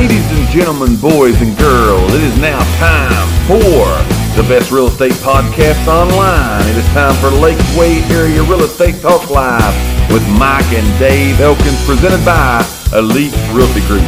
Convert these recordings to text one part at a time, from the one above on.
Ladies and gentlemen, boys and girls, it is now time for the best real estate podcast online. It is time for Lakeway Area Real Estate Talk Live with Mike and Dave Elkins, presented by Elite Realty Group.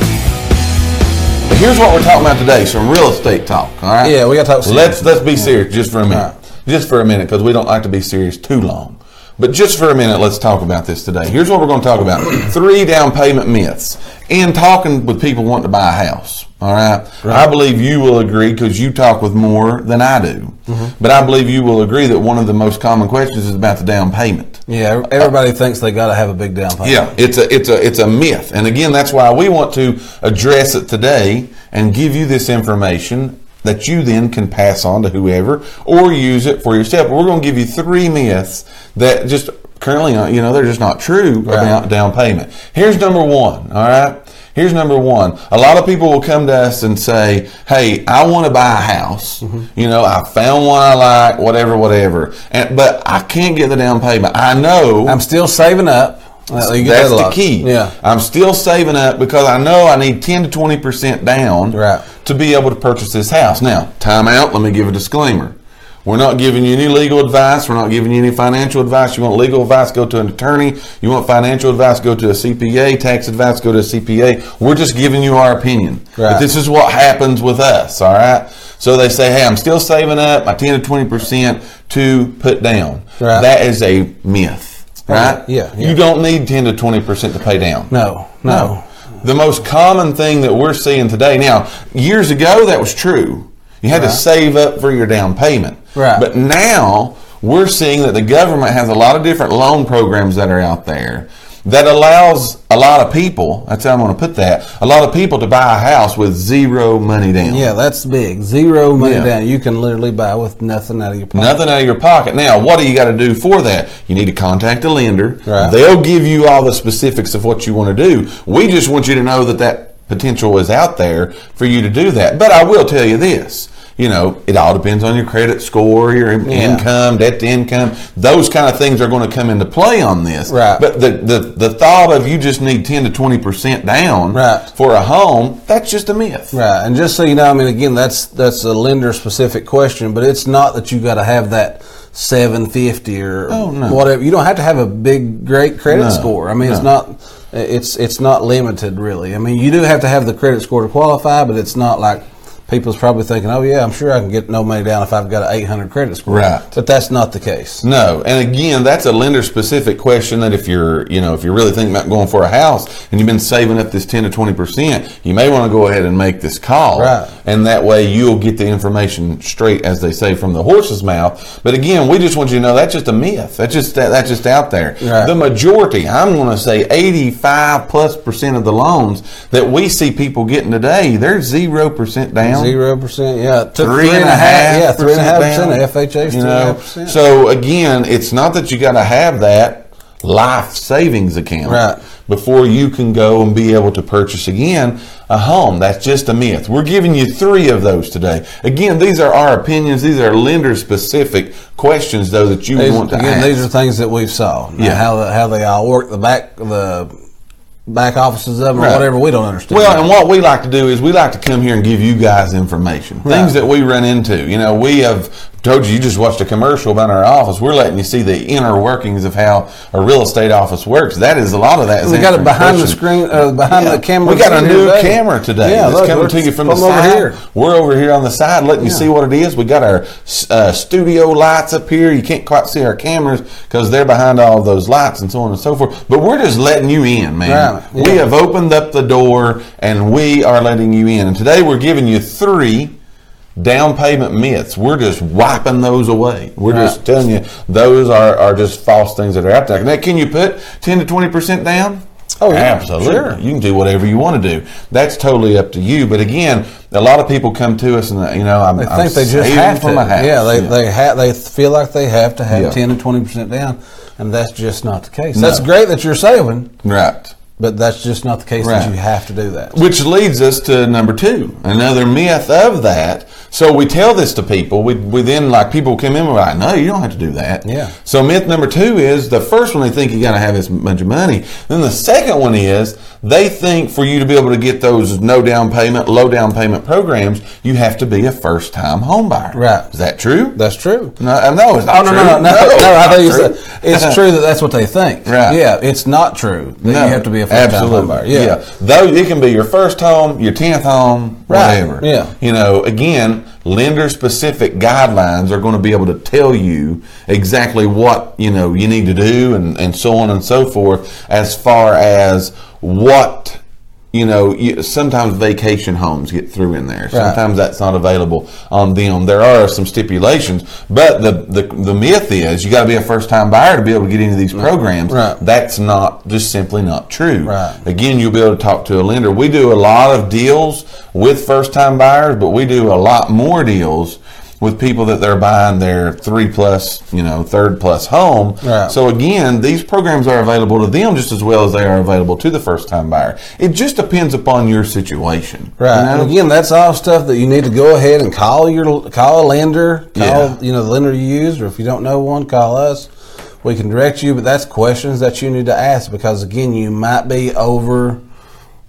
But here's what we're talking about today: some real estate talk. All right. Yeah, we gotta talk serious. Let's let's be serious just for a minute. Just for a minute, because we don't like to be serious too long. But just for a minute, let's talk about this today. Here's what we're going to talk about: three down payment myths. In talking with people wanting to buy a house, all right. I believe you will agree because you talk with more than I do. Mm-hmm. But I believe you will agree that one of the most common questions is about the down payment. Yeah, everybody thinks they got to have a big down payment. Yeah, it's a it's a it's a myth, and again, that's why we want to address it today and give you this information that you then can pass on to whoever or use it for yourself. We're going to give you three myths that just currently, uh, you know, they're just not true about down payment. Here's number one. All right. Here's number one. A lot of people will come to us and say, "Hey, I want to buy a house. You know, I found one I like, whatever, whatever, and but I can't get the down payment. I know I'm still saving up. Uh, you that's that the key. Yeah. I'm still saving up because I know I need 10 to 20% down Right. to be able to purchase this house. Now, time out, let me give a disclaimer. We're not giving you any legal advice. We're not giving you any financial advice. You want legal advice, go to an attorney. You want financial advice, go to a CPA. Tax advice, go to a CPA. We're just giving you our opinion. Right. But this is what happens with us, all right? So they say, hey, I'm still saving up my 10 to 20% to put down. Right. That is a myth, right? Yeah, yeah. You don't need 10 to 20% to pay down. No, no. The most common thing that we're seeing today, now, years ago that was true. You had to save up for your down payment. Right. But now we're seeing that the government has a lot of different loan programs that are out there that allows a lot of people, that's how I'm going to put that, a lot of people to buy a house with zero money down. Yeah, that's big. Zero money Yeah. down. You can literally buy with nothing out of your pocket. Nothing out of your pocket. Now, what do you got to do for that? You need to contact a lender. Right. They'll give you all the specifics of what you want to do. We just want you to know that that potential is out there for you to do that. But I will tell you this. You know, it all depends on your credit score, your Yeah. income, debt to income. Those kind of things are going to come into play on this. Right. But the, the, the thought of you just need 10 to 20% down Right. for a home, that's just a myth. Right, and just so you know, I mean, again, that's that's a lender specific question, but it's not that you got to have that seven fifty or Oh, no. whatever. You don't have to have a big, great credit No, score. I mean, it's not it's it's not limited really. I mean, you do have to have the credit score to qualify, but it's not like people's probably thinking, oh yeah, I'm sure I can get no money down if I've got an 800 credit score. Right. but that's not the case. No, and again, that's a lender specific question. That if you're, you know, if you're really thinking about going for a house and you've been saving up this ten to twenty percent, you may want to go ahead and make this call, Right. And that way, you'll get the information straight, as they say, from the horse's mouth. But again, we just want you to know that's just a myth. That's just that, that's just out there. Right. The majority, I'm going to say, eighty-five plus percent of the loans that we see people getting today, they're zero percent down Zero percent, yeah. Took three and a half, yeah, three and a half percent percent FHA's, you three and a know. percent. So again, it's not that you got to have that life savings account Right. before you can go and be able to purchase again a home. That's just a myth. We're giving you three of those today. Again, these are our opinions. These are lender specific questions, though, that you These, want to again, ask. these are things that we've saw. Yeah. how how they all work, the back the back offices of them Right. or whatever, we don't understand. Well, and what we like to do is we like to come here and give you guys information, things that we run into. You know, we have told you you just watched a commercial about our office. We're letting you see the inner workings of how a real estate office works. That is a lot of that. Is we got it behind the screen, uh, behind Yeah. the camera. We got a new today. camera today. Yeah, look, coming to you from the over side. here. We're over here on the side, letting you see what it is. We got our uh, studio lights up here. You can't quite see our cameras because they're behind all of those lights and so on and so forth. But we're just letting you in, man. Right, We have opened up the door and we are letting you in. And today we're giving you three down payment myths. We're just wiping those away. We're just telling you those are, are just false things that are out there. Now, can you put 10 to 20% down? Oh, yeah, absolutely. sure. You can do whatever you want to do. That's totally up to you. But again, a lot of people come to us and uh, you know I'm, They I'm think they just have to. Yeah, they they ha- they feel like they have to have Yeah. ten to twenty percent down, and that's just not the case. No. That's great that you're saving, right. But that's just not the case Right. that you have to do that. Which leads us to number two, another myth of that. So we tell this to people. We, we then like people come in. And we're like, no, you don't have to do that. Yeah. So myth number two is the first one they think you got to have this bunch of money. Then the second one is they think for you to be able to get those no down payment, low down payment programs, you have to be a first time home buyer. Right. Is that true? That's true. no, uh, no, it's Oh not no, true. no, no, no, no! I think true. it's true that that's what they think. Right. Yeah, it's not true that No, you have to be a home buyer. Yeah. Though it can be your first home, your tenth home, Right, whatever. yeah. You know, again, lender specific guidelines are going to be able to tell you exactly what, you know, you need to do and, and so on and so forth as far as what you know, you, sometimes vacation homes get through in there. Sometimes that's not available on them. There are some stipulations, but the the, the myth is you got to be a first time buyer to be able to get into these mm. programs. Right. That's not just simply not true. Right. Again, you'll be able to talk to a lender. We do a lot of deals with first time buyers, but we do a lot more deals with people that they're buying their three plus, you know, third plus home. Right. So again, these programs are available to them just as well as they are available to the first time buyer. It just depends upon your situation. Right. you know? And again, that's all stuff that you need to go ahead and call your call a lender, call Yeah. you know the lender you use, or if you don't know one, call us. We can direct you, but that's questions that you need to ask because again, you might be over,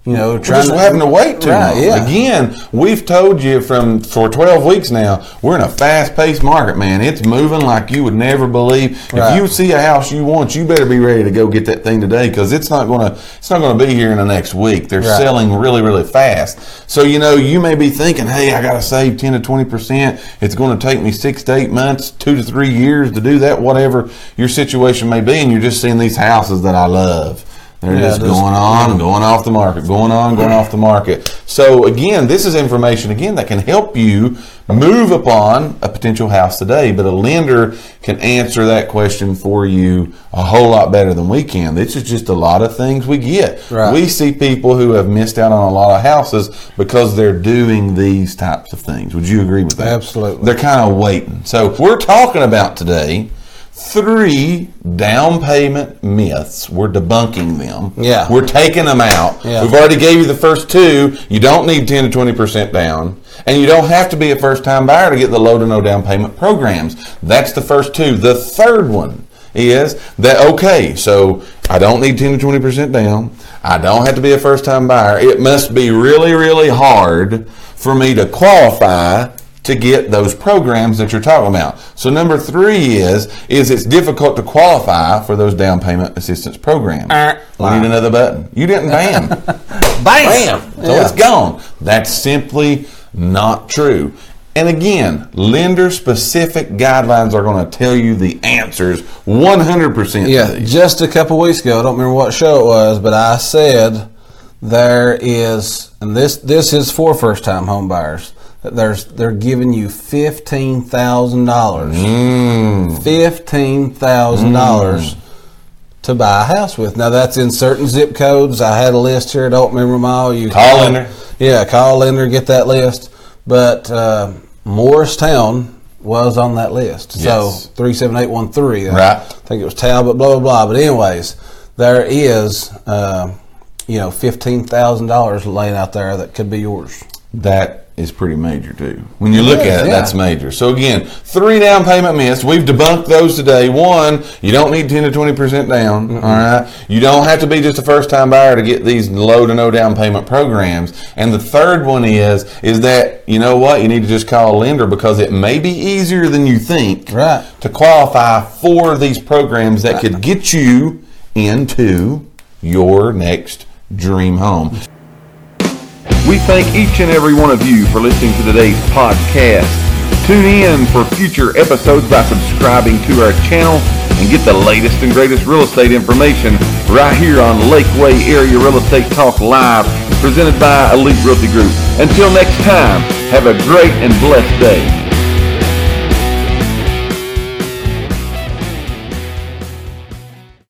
you know, We're trying just having to wait too Right, long. yeah. Again, we've told you from for 12 weeks now, we're in a fast-paced market, man. It's moving like you would never believe. Right. If you see a house you want, you better be ready to go get that thing today because it's not going to it's not going to be here in the next week. They're Right. selling really really fast. So you know, you may be thinking, "Hey, I got to save 10 to 20%. It's going to take me 6 to 8 months, 2 to 3 years to do that, whatever your situation may be." And you're just seeing these houses that I love. They're Yeah, just going on going off the market, going on, going off the market. So again, this is information again that can help you move upon a potential house today. But a lender can answer that question for you a whole lot better than we can. This is just a lot of things we get. Right. We see people who have missed out on a lot of houses because they're doing these types of things. Would you agree with that? Absolutely. They're kind of waiting. So we're talking about today three down payment myths. We're debunking them. Yeah. We're taking them out. Yeah. We've already gave you the first two. You don't need 10 to 20% down. And you don't have to be a first time buyer to get the low to no down payment programs. That's the first two. The third one is that, okay, so I don't need 10 to 20% down. I don't have to be a first time buyer. It must be really, really hard for me to qualify to get those programs that you're talking about. So number three is is it's difficult to qualify for those down payment assistance programs. Uh, we need another button. You didn't bam. Bam. So Yeah. it's gone. That's simply not true. And again, lender specific guidelines are going to tell you the answers 100% Yeah, just a couple weeks ago, I don't remember what show it was, but I said there is, and this this is for first time home buyers. There's they're giving you fifteen thousand dollars, Mm. fifteen thousand dollars to buy a house with. Now that's in certain zip codes. I had a list here. I don't remember them all. You Call Lender. Yeah, call Lender. Get that list. But uh, Morristown was on that list. Yes. So three seven eight one three. Right. I think it was Talbott, blah blah blah. But anyways, there is uh, you know fifteen thousand dollars laying out there that could be yours. That is pretty major too. When you look is, at it, yeah. that's major. So again, three down payment myths. We've debunked those today. One, you don't need ten to twenty percent down. all right, you don't have to be just a first time buyer to get these low to no down payment programs. And the third one is is that you know what you need to just call a lender because it may be easier than you think Right. to qualify for these programs that could get you into your next dream home. We thank each and every one of you for listening to today's podcast. Tune in for future episodes by subscribing to our channel and get the latest and greatest real estate information right here on Lakeway Area Real Estate Talk Live, presented by Elite Realty Group. Until next time, have a great and blessed day.